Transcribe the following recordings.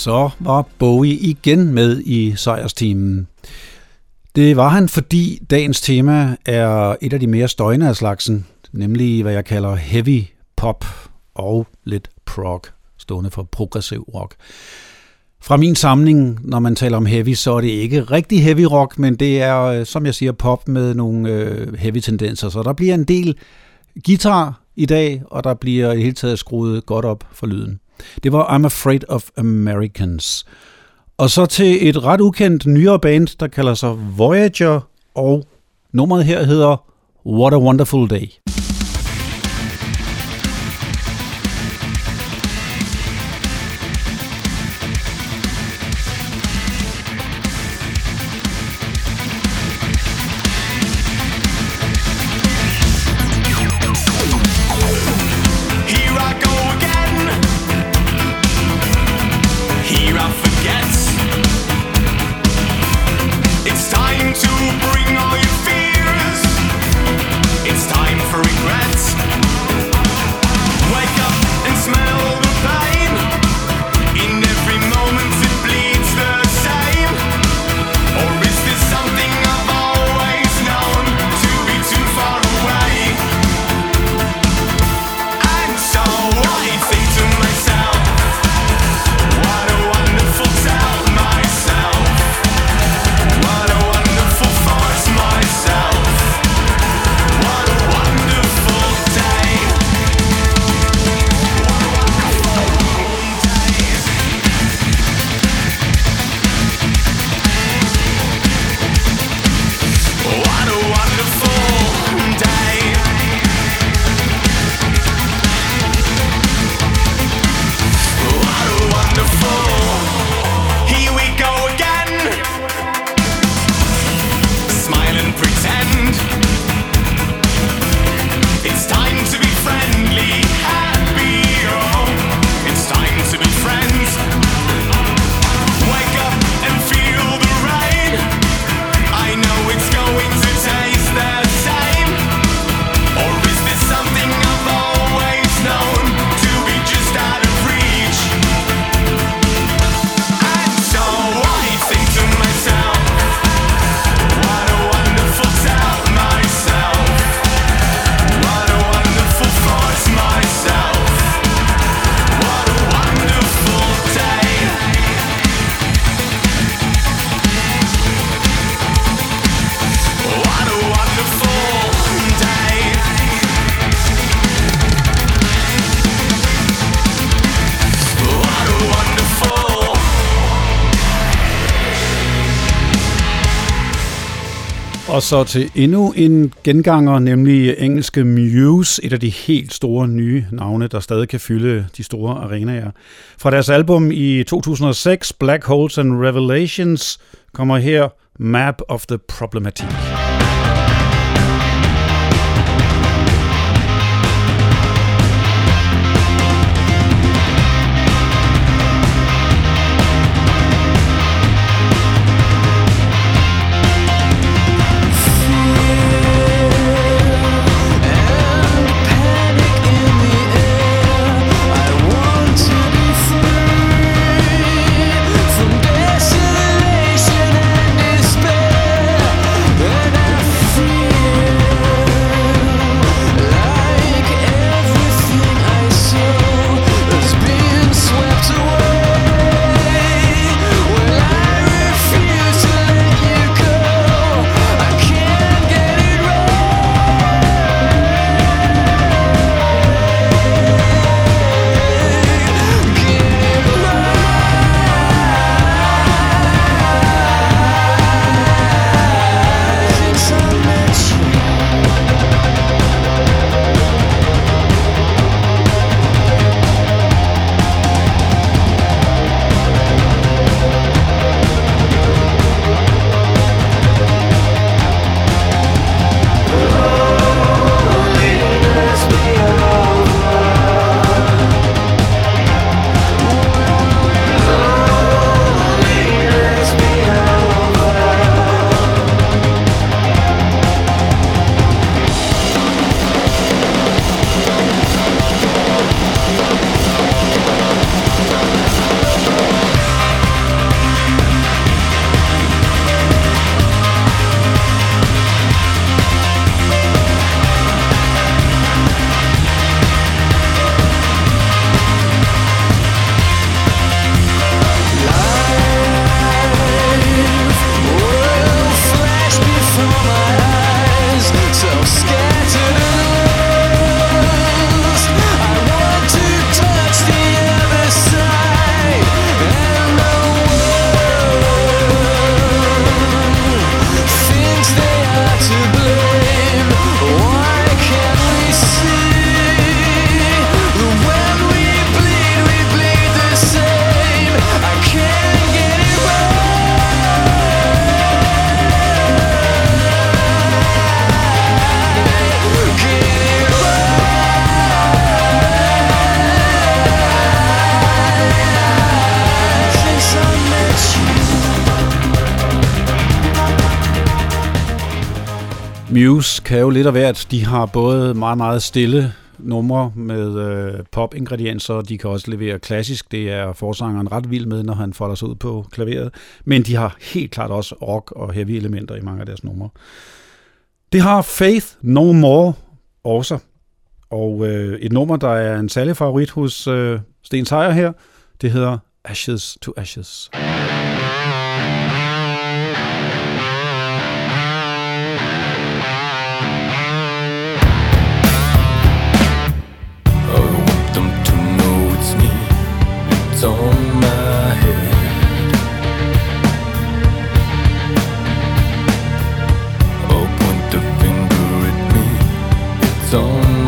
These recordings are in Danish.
så var Bowie igen med i sejrsteamen. Det var han, fordi dagens tema er et af de mere støjende af slagsen, nemlig hvad jeg kalder heavy pop og lidt prog, stående for progressiv rock. Fra min samling, når man taler om heavy, så er det ikke rigtig heavy rock, men det er, øh, som jeg siger, pop med nogle øh, heavy tendenser. Så der bliver en del guitar i dag, og der bliver i hele taget skruet godt op for lyden. Det var I'm Afraid of Americans. Og så til et ret ukendt nyere band, der kalder sig Voyager, og nummeret her hedder What a Wonderful Day. Så til endnu en genganger, nemlig engelske Muse, et af de helt store nye navne, der stadig kan fylde de store arenaer. Fra deres album i 2006, Black Holes and Revelations, kommer her Map of the Problematic. Muse kan jo lidt af hvert. De har både meget, meget stille numre med øh, pop-ingredienser, og de kan også levere klassisk. Det er forsangeren ret vild med, når han folder sig ud på klaveret. Men de har helt klart også rock og heavy elementer i mange af deres numre. Det har Faith No More også. Og øh, et nummer, der er en særlig favorit hos øh, Sten Seier her, det hedder Ashes to Ashes. that's on my head. Oh, point the finger at me, it's on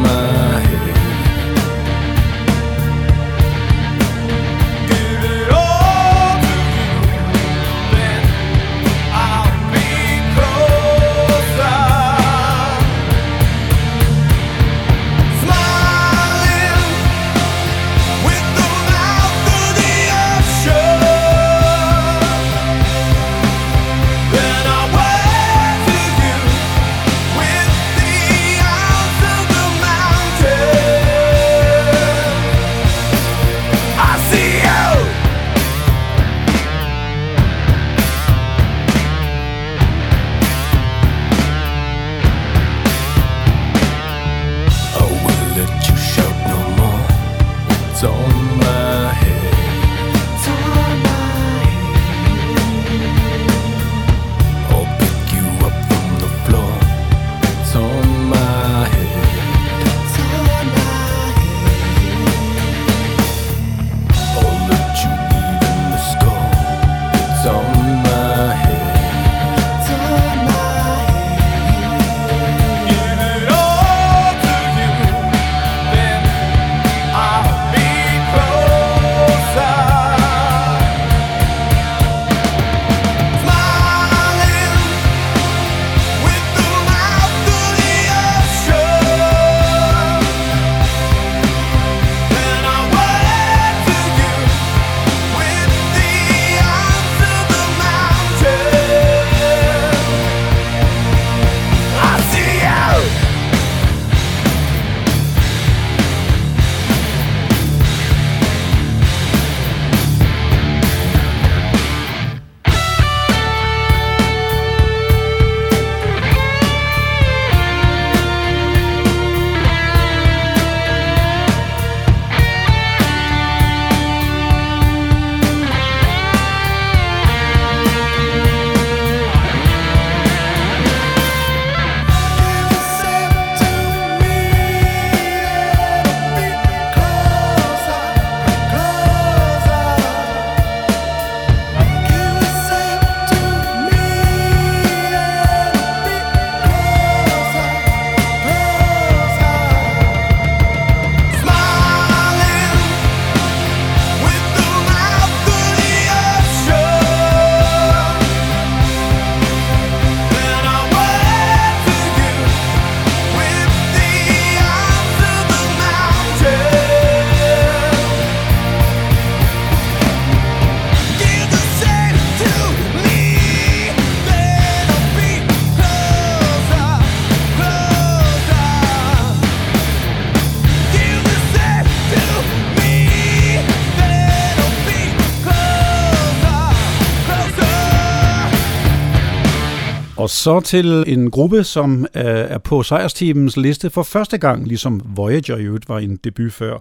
så til en gruppe, som øh, er på sejrsteamens liste for første gang, ligesom Voyager i var en debut før.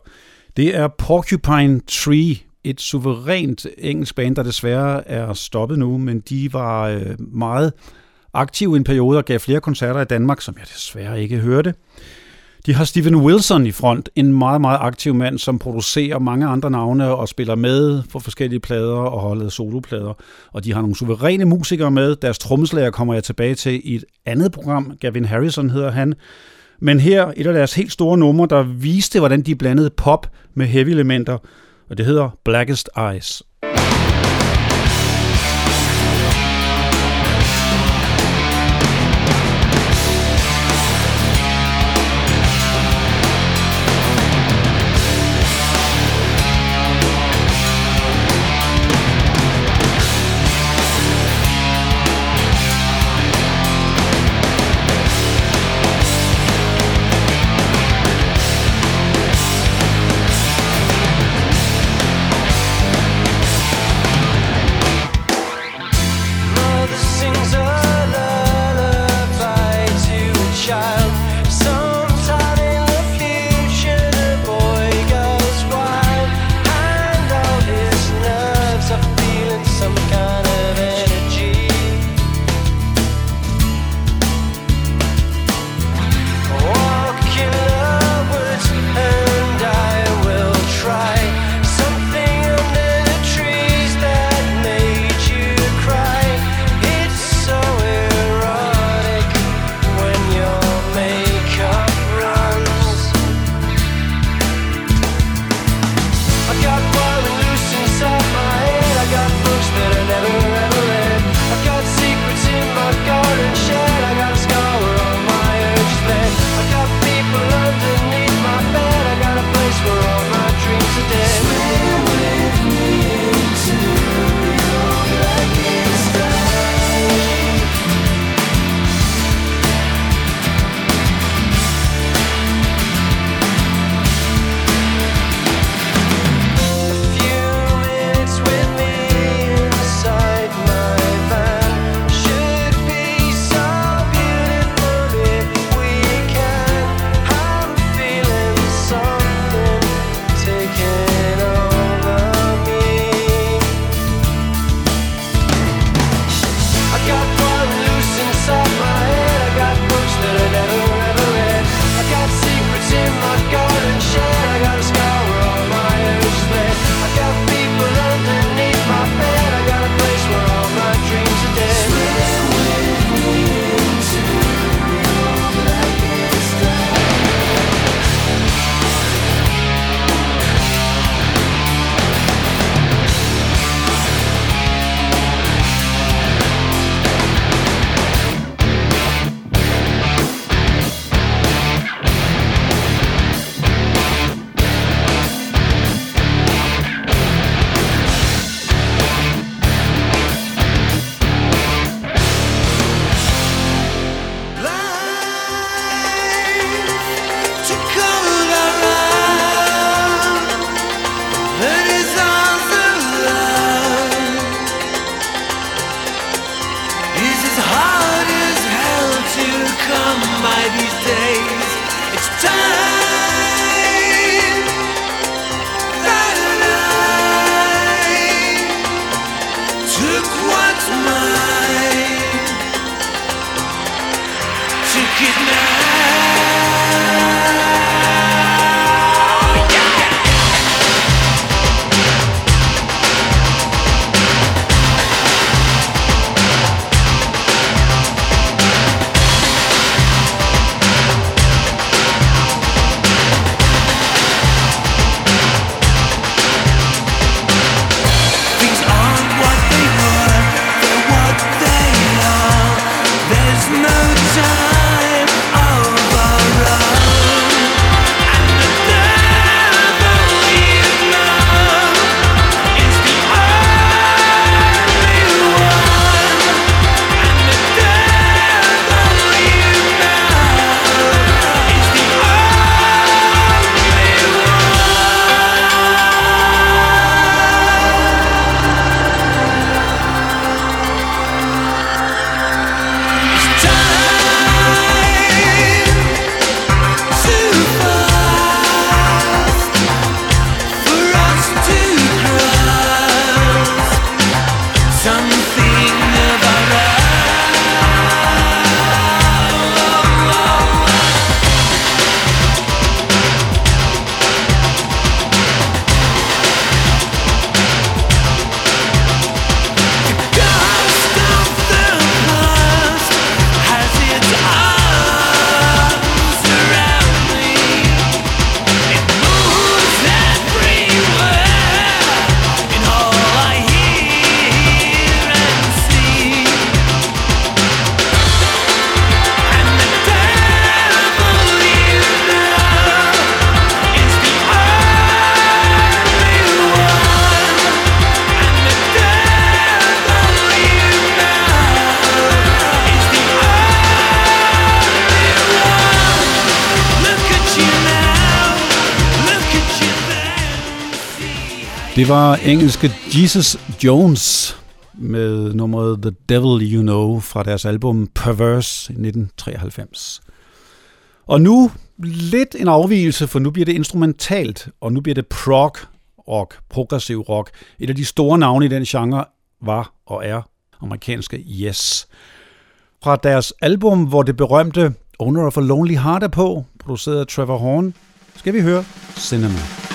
Det er Porcupine Tree, et suverænt engelsk band, der desværre er stoppet nu, men de var øh, meget aktive i en periode og gav flere koncerter i Danmark, som jeg desværre ikke hørte. De har Steven Wilson i front, en meget, meget aktiv mand, som producerer mange andre navne og spiller med på forskellige plader og har lavet soloplader. Og de har nogle suveræne musikere med. Deres trommeslager kommer jeg tilbage til i et andet program. Gavin Harrison hedder han. Men her et af deres helt store numre, der viste, hvordan de blandede pop med heavy elementer, og det hedder Blackest Eyes. Det var engelske Jesus Jones med nummeret The Devil You Know fra deres album Perverse i 1993. Og nu lidt en afvielse, for nu bliver det instrumentalt, og nu bliver det prog rock, progressiv rock. Et af de store navne i den genre var og er amerikanske Yes. Fra deres album, hvor det berømte Owner of a Lonely Heart er på, produceret af Trevor Horn, skal vi høre Cinema.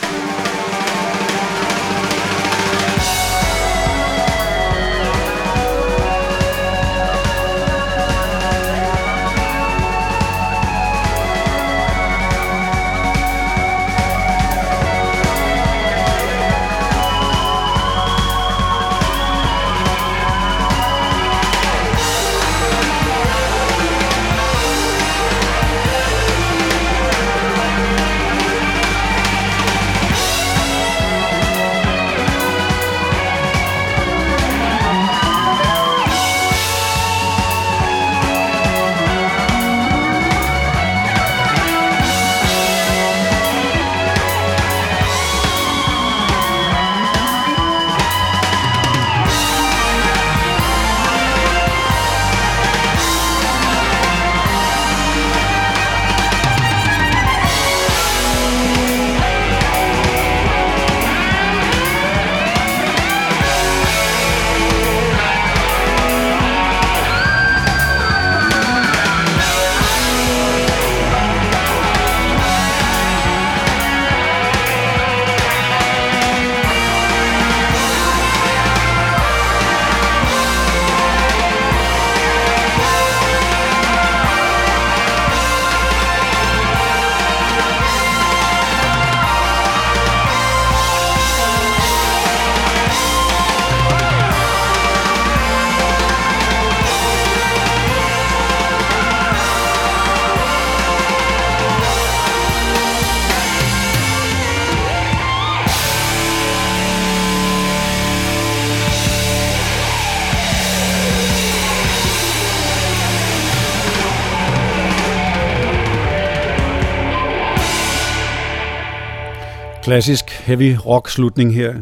Klassisk heavy rock slutning her.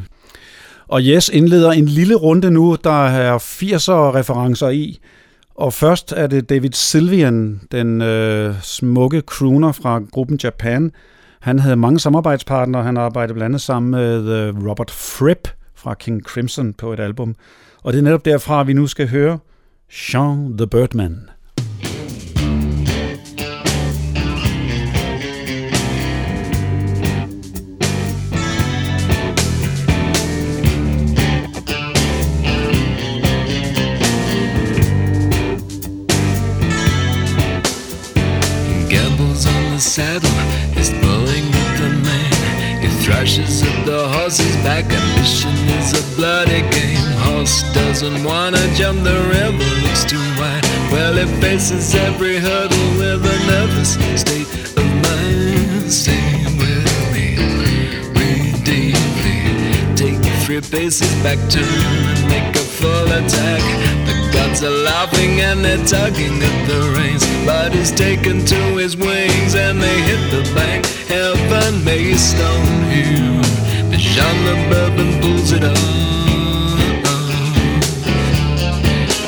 Og Yes indleder en lille runde nu, der er 80'er referencer i. Og først er det David Sylvian, den øh, smukke crooner fra gruppen Japan. Han havde mange samarbejdspartnere. Han arbejdede blandt andet sammen med øh, Robert Fripp fra King Crimson på et album. Og det er netop derfra, vi nu skal høre Sean the Birdman. Saddle is pulling with the mane. He thrashes at the horse's back. Ambition is a bloody game. Horse doesn't wanna jump the river, looks too wide. Well, it faces every hurdle with a nervous state of mind. Stay with me, breathe deeply. Take three paces back, turn and make a full attack. The gods are laughing and they're tugging at the reins. But he's taken to his wings and they hit the bank. Heaven may stone him. The genre bourbon pulls it up.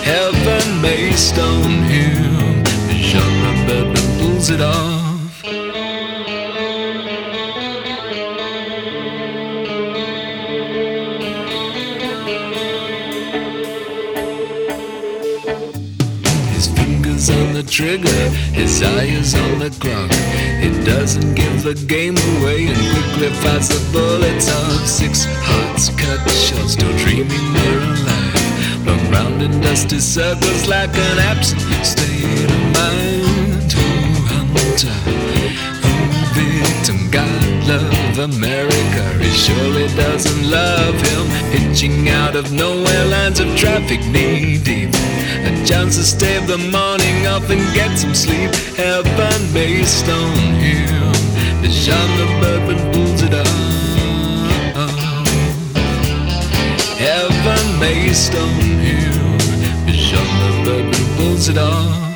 Heaven may stone him. The genre bourbon pulls it off. Trigger, his eye is on the clock. It doesn't give the game away and quickly fires the bullets off. Six hearts cut short, still dreaming they're alive. Run round in dusty circles like an absent state of mind. Who hunter, who victim, God love America. He surely doesn't love him. Hitching out of nowhere, lines of traffic knee deep. Chance to stay the morning off and get some sleep. Heaven based on him. The genre bourbon pulls it up. Heaven based on him. The genre bourbon pulls it off.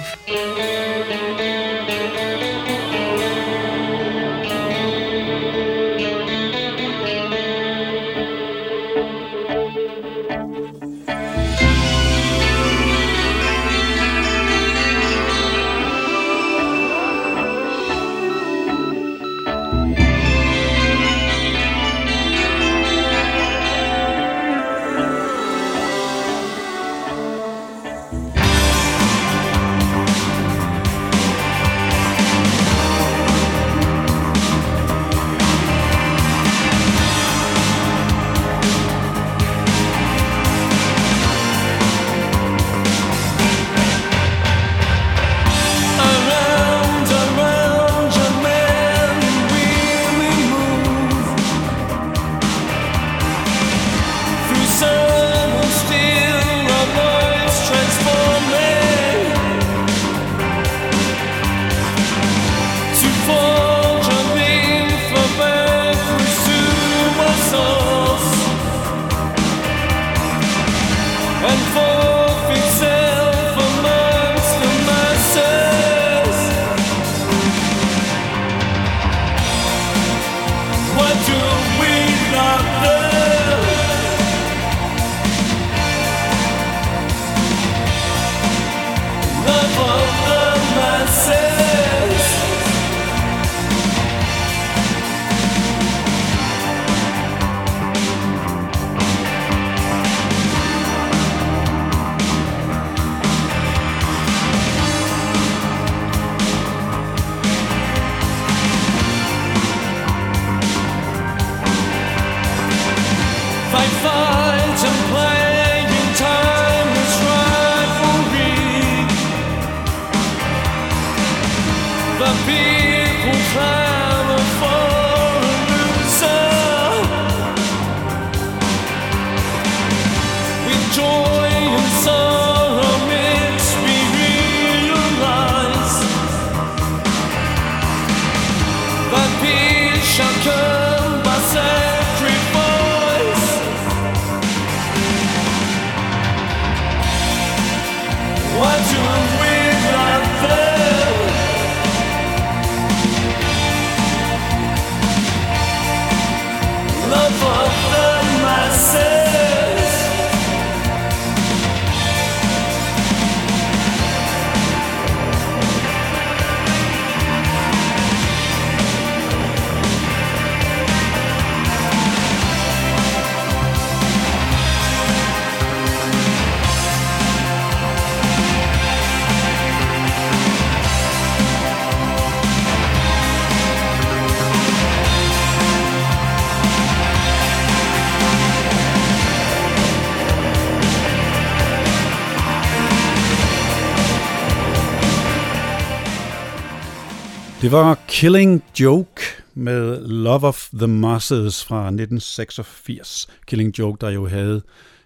Det var Killing Joke med Love of the Masses fra 1986. Killing Joke, der jo havde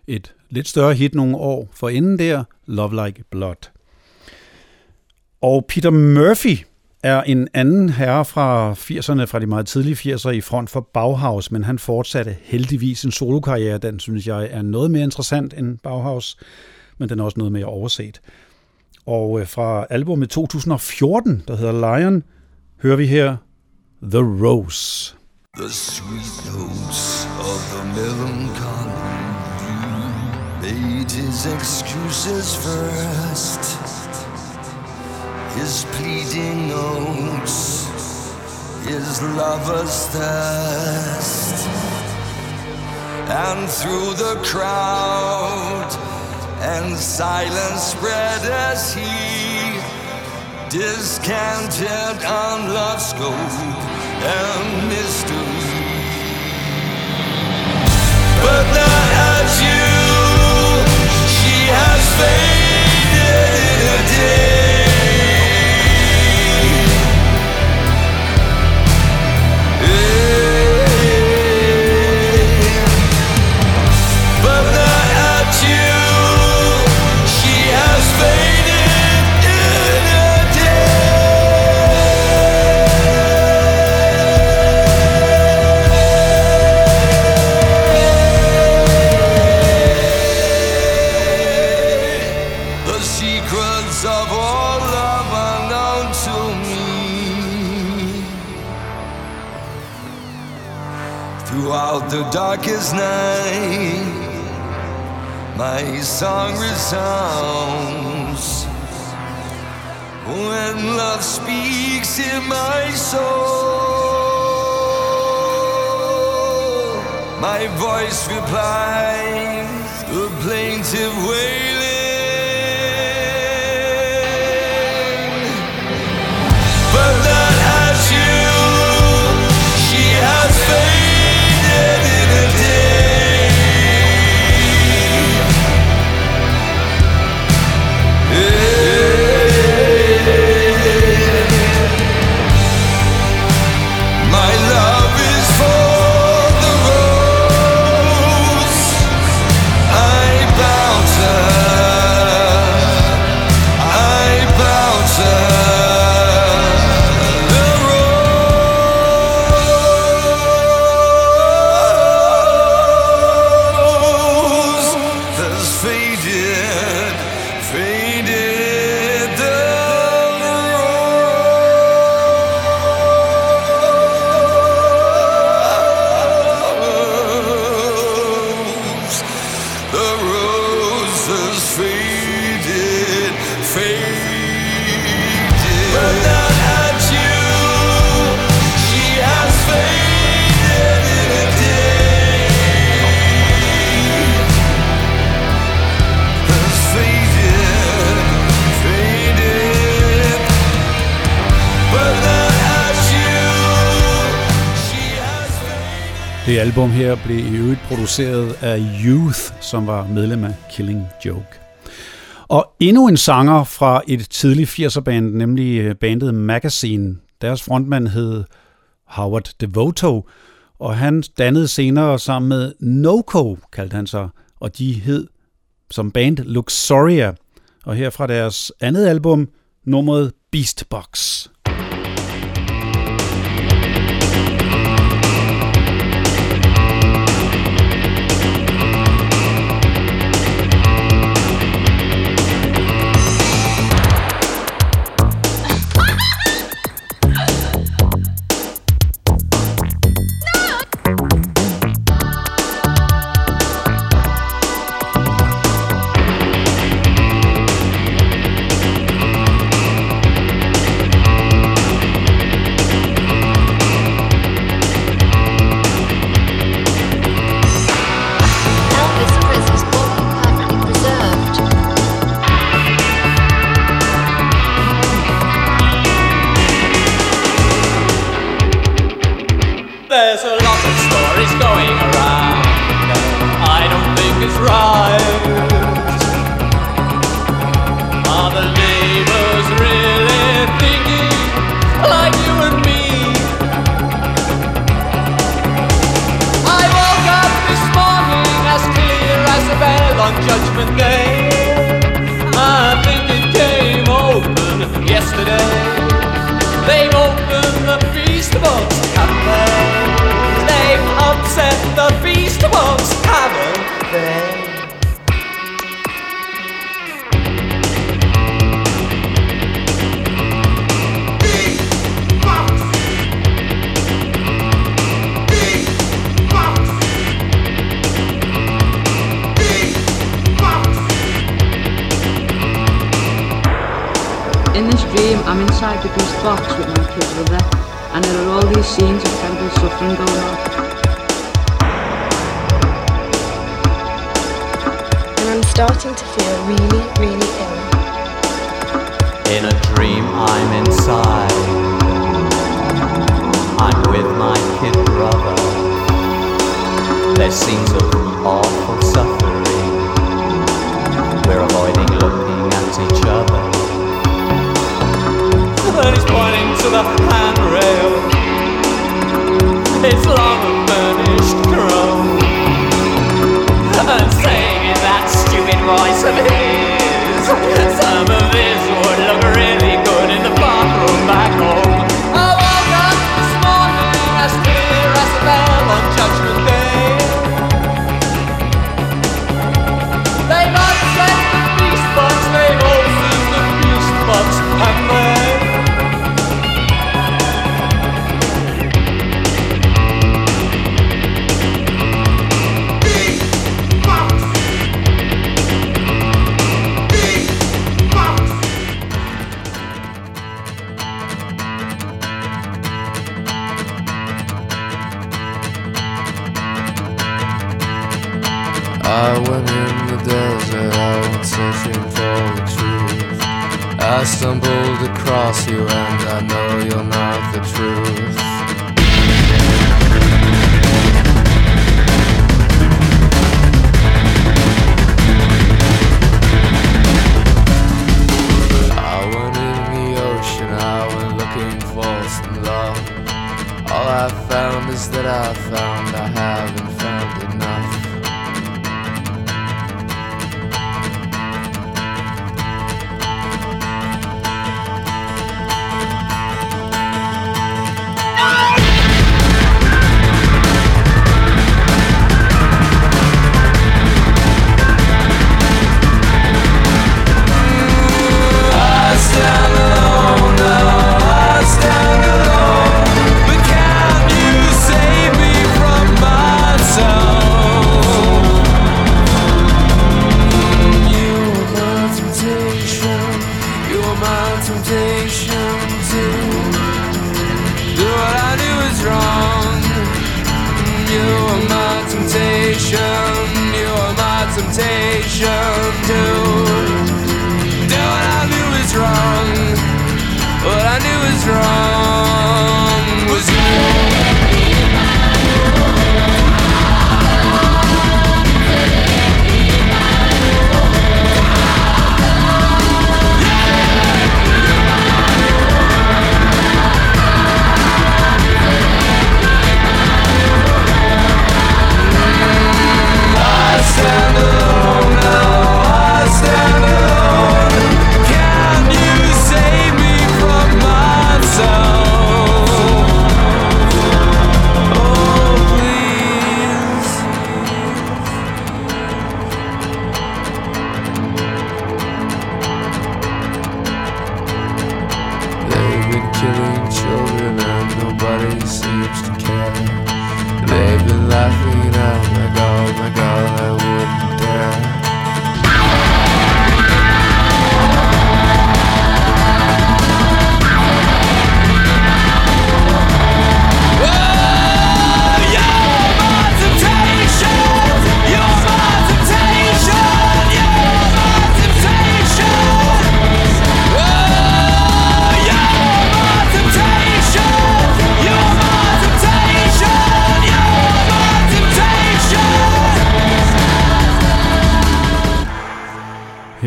et lidt større hit nogle år for inden der, Love Like Blood. Og Peter Murphy er en anden herre fra 80'erne, fra de meget tidlige 80'ere, i front for Bauhaus, men han fortsatte heldigvis en solokarriere. Den synes jeg er noget mere interessant end Bauhaus, men den er også noget mere overset. Og øh, fra albumet 2014, der hedder Lion, hører vi her The Rose. The sweet notes of the melancholy made his excuses first. His pleading notes, his lover's thirst. And through the crowd and silence spread as he discanted on love's scope and mystery. But not as you, she has faded in a day. The darkest night, my song resounds. When love speaks in my soul, my voice replies a plaintive wailing. Album her blev i øvrigt produceret af Youth, som var medlem af Killing Joke. Og endnu en sanger fra et tidligt 80'er-band, nemlig øh, bandet Magazine. Deres frontmand hed Howard Devoto, og han dannede senere sammen med Noco, kaldte han sig, og de hed som band Luxuria. Og her fra deres andet album, nummeret Beastbox. In a dream, I'm inside. I'm with my kid brother. There's scenes of awful suffering. We're avoiding looking at each other. Then he's pointing to the handrail. It's long of that stupid voice of his, some of this would look really good in the bathroom back home.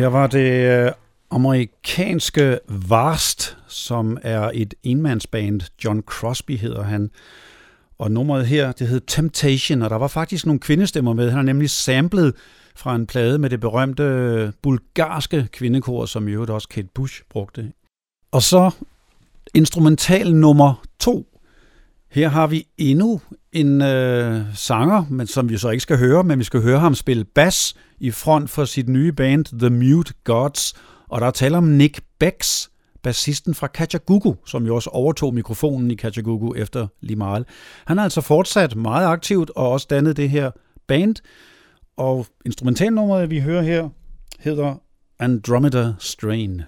Her var det øh, amerikanske Vast, som er et enmandsband. John Crosby hedder han. Og nummeret her, det hed Temptation, og der var faktisk nogle kvindestemmer med. Han har nemlig samlet fra en plade med det berømte øh, bulgarske kvindekor, som i øvrigt også Kate Bush brugte. Og så instrumental nummer to. Her har vi endnu en øh, sanger, men som vi så ikke skal høre, men vi skal høre ham spille bass i front for sit nye band The Mute Gods. Og der er tale om Nick Becks, bassisten fra Kajagoogoo, som jo også overtog mikrofonen i Kajagoogoo efter Limahl. Han har altså fortsat meget aktivt og også dannet det her band. Og instrumentalnummeret, vi hører her, hedder Andromeda Strain.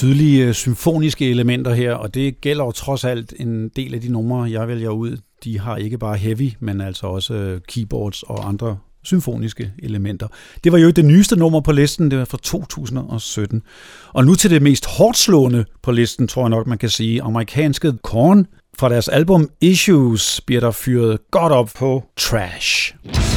tydelige øh, symfoniske elementer her, og det gælder jo trods alt en del af de numre, jeg vælger ud. De har ikke bare heavy, men altså også øh, keyboards og andre symfoniske elementer. Det var jo det nyeste nummer på listen, det var fra 2017. Og nu til det mest hårdslående på listen, tror jeg nok, man kan sige. Amerikanske Korn fra deres album Issues bliver der fyret godt op på Trash. Trash.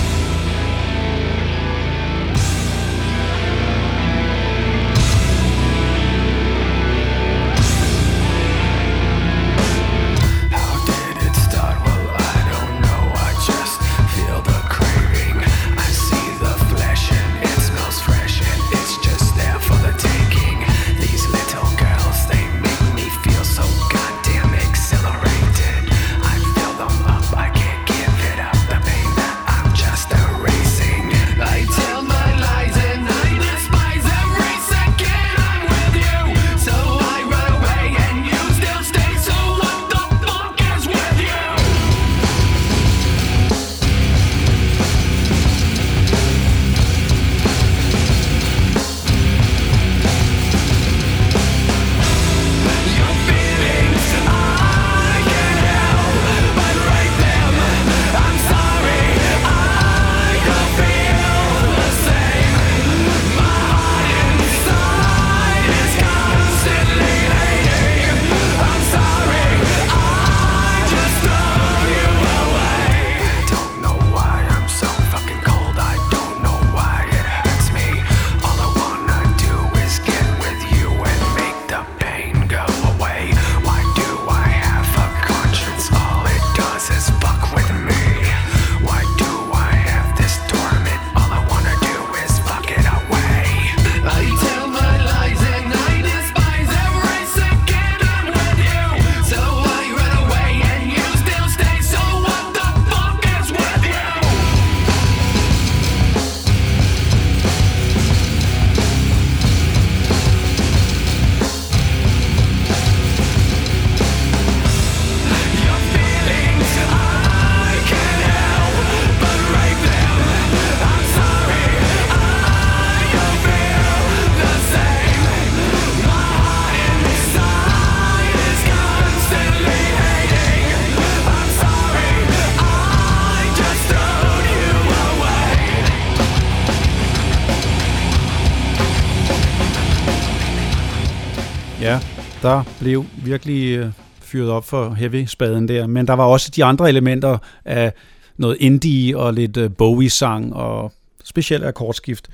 Der blev virkelig øh, fyret op for heavy-spaden der, men der var også de andre elementer af noget indie og lidt øh, Bowie-sang og specielt akkordskift.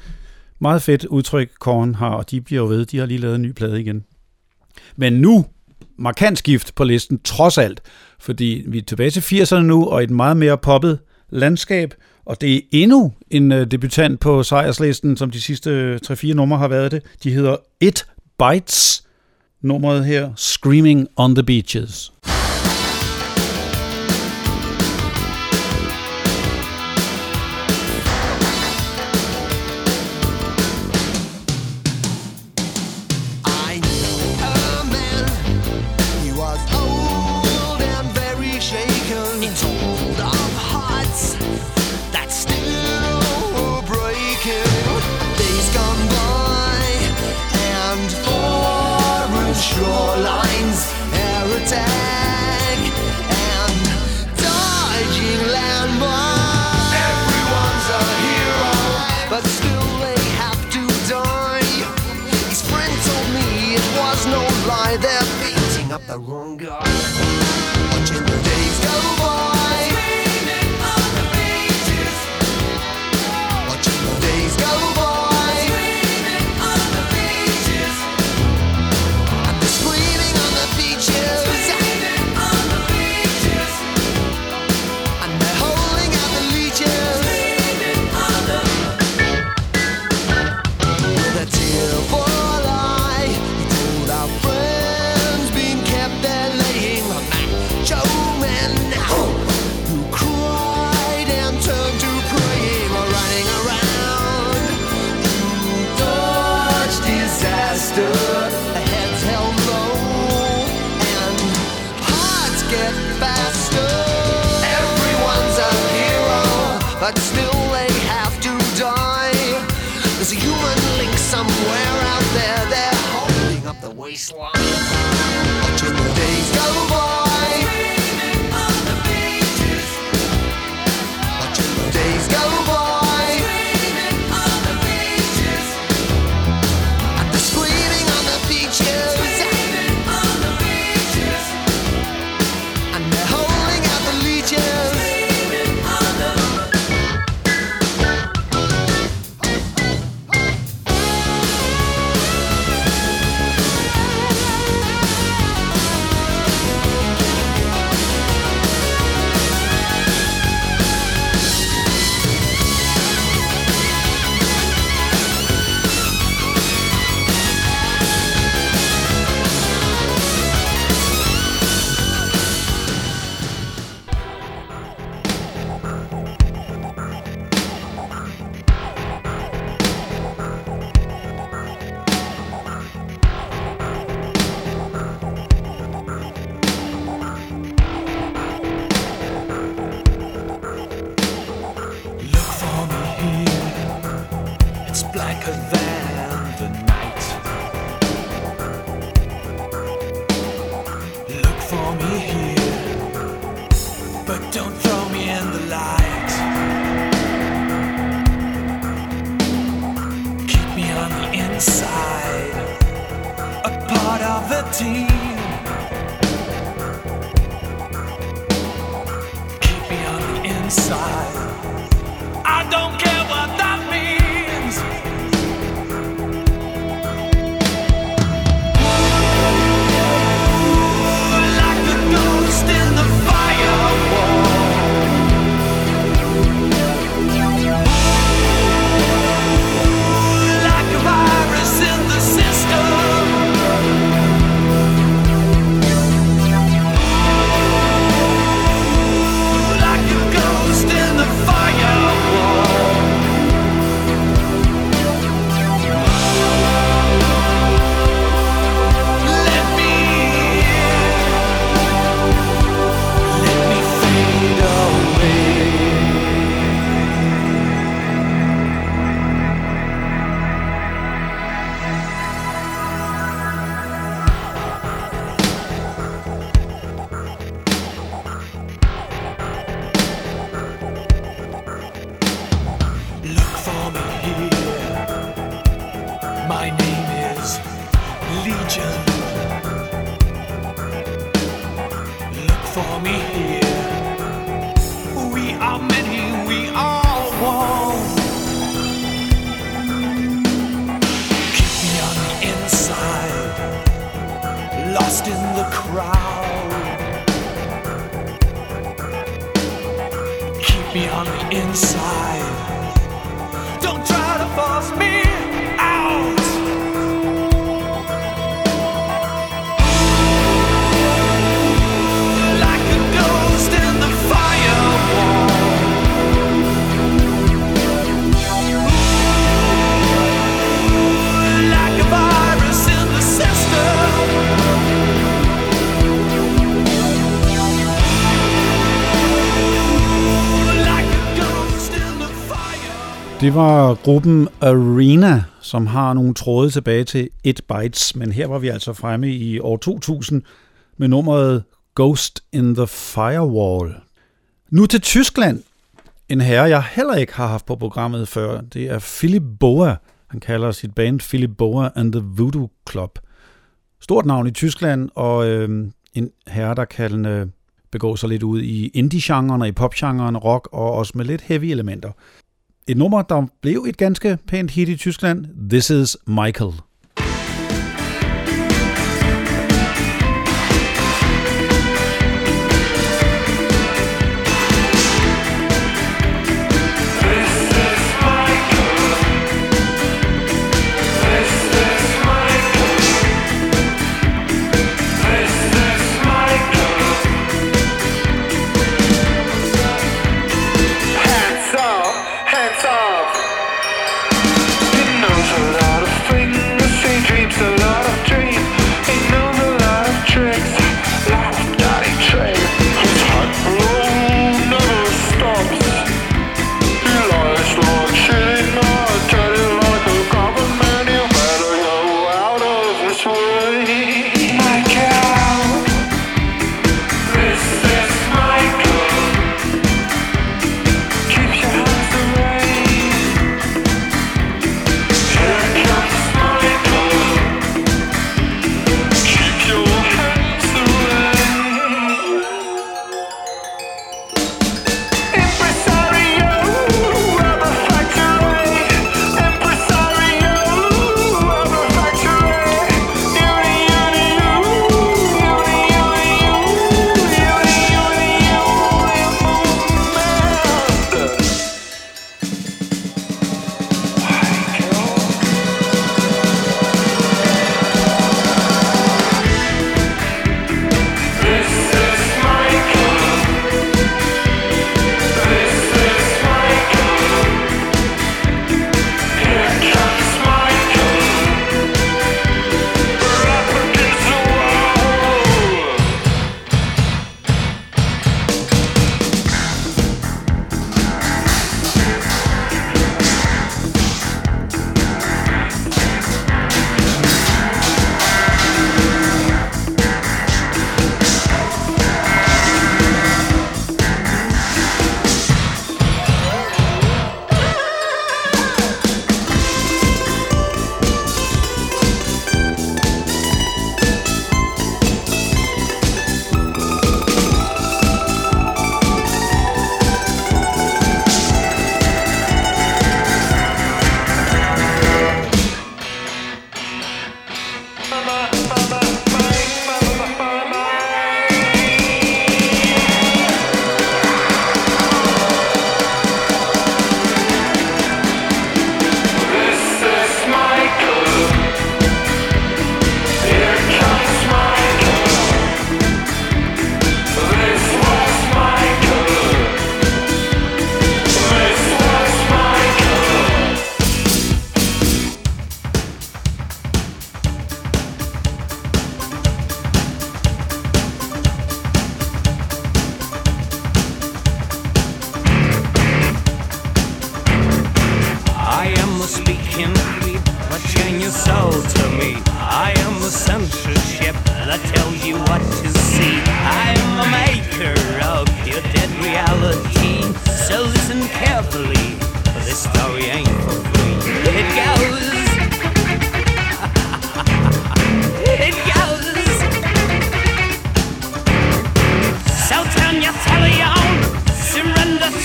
Meget fedt udtryk, Korn har, og de bliver jo ved, de har lige lavet en ny plade igen. Men nu, markant skift på listen, trods alt, fordi vi er tilbage til 80'erne nu, og et meget mere poppet landskab, og det er endnu en øh, debutant på sejrslisten, som de sidste 3-4 numre har været det. De hedder It Bites, Nummeret her, Screaming on the Beaches. the wrong guy. Det var gruppen Arena, som har nogle tråde tilbage til 1 bytes, men her var vi altså fremme i år 2000 med nummeret Ghost in the Firewall. Nu til Tyskland. En herre, jeg heller ikke har haft på programmet før, det er Philip Boa. Han kalder sit band Philip Boa and the Voodoo Club. Stort navn i Tyskland, og øh, en herre, der kan øh, begå sig lidt ud i indie-genren og i pop-genren, rock og også med lidt heavy elementer. Et nummer, der blev et ganske pænt hit i Tyskland, This is Michael.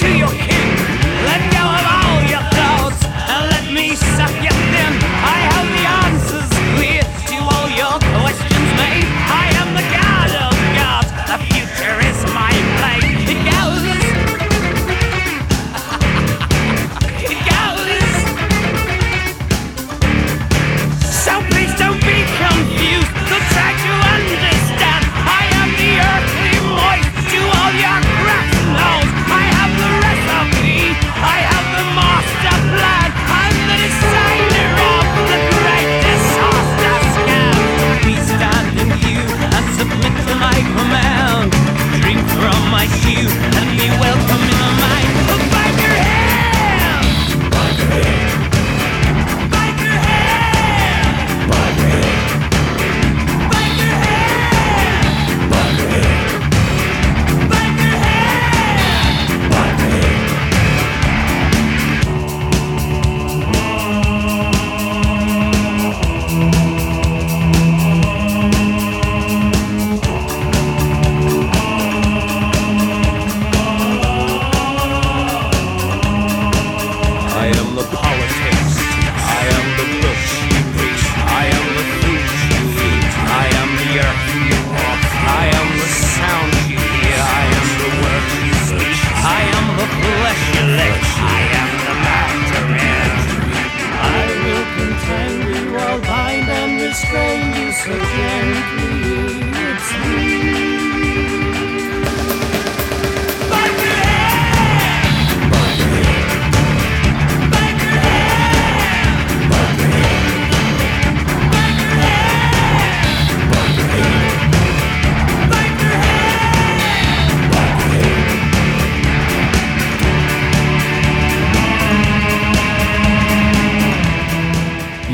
To your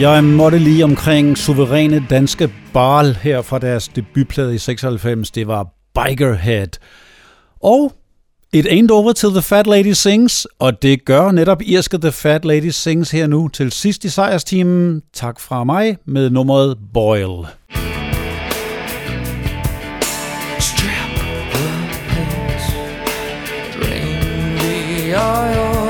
Jeg måtte lige omkring suveræne danske Barl her fra deres debutplade i 96. Det var Bikerhead. Og It ain't over till the fat lady sings, og det gør netop irske The Fat Lady Sings her nu til sidst i sejrsteamen. Tak fra mig med nummeret Boil. Strap the pants, drain the oil,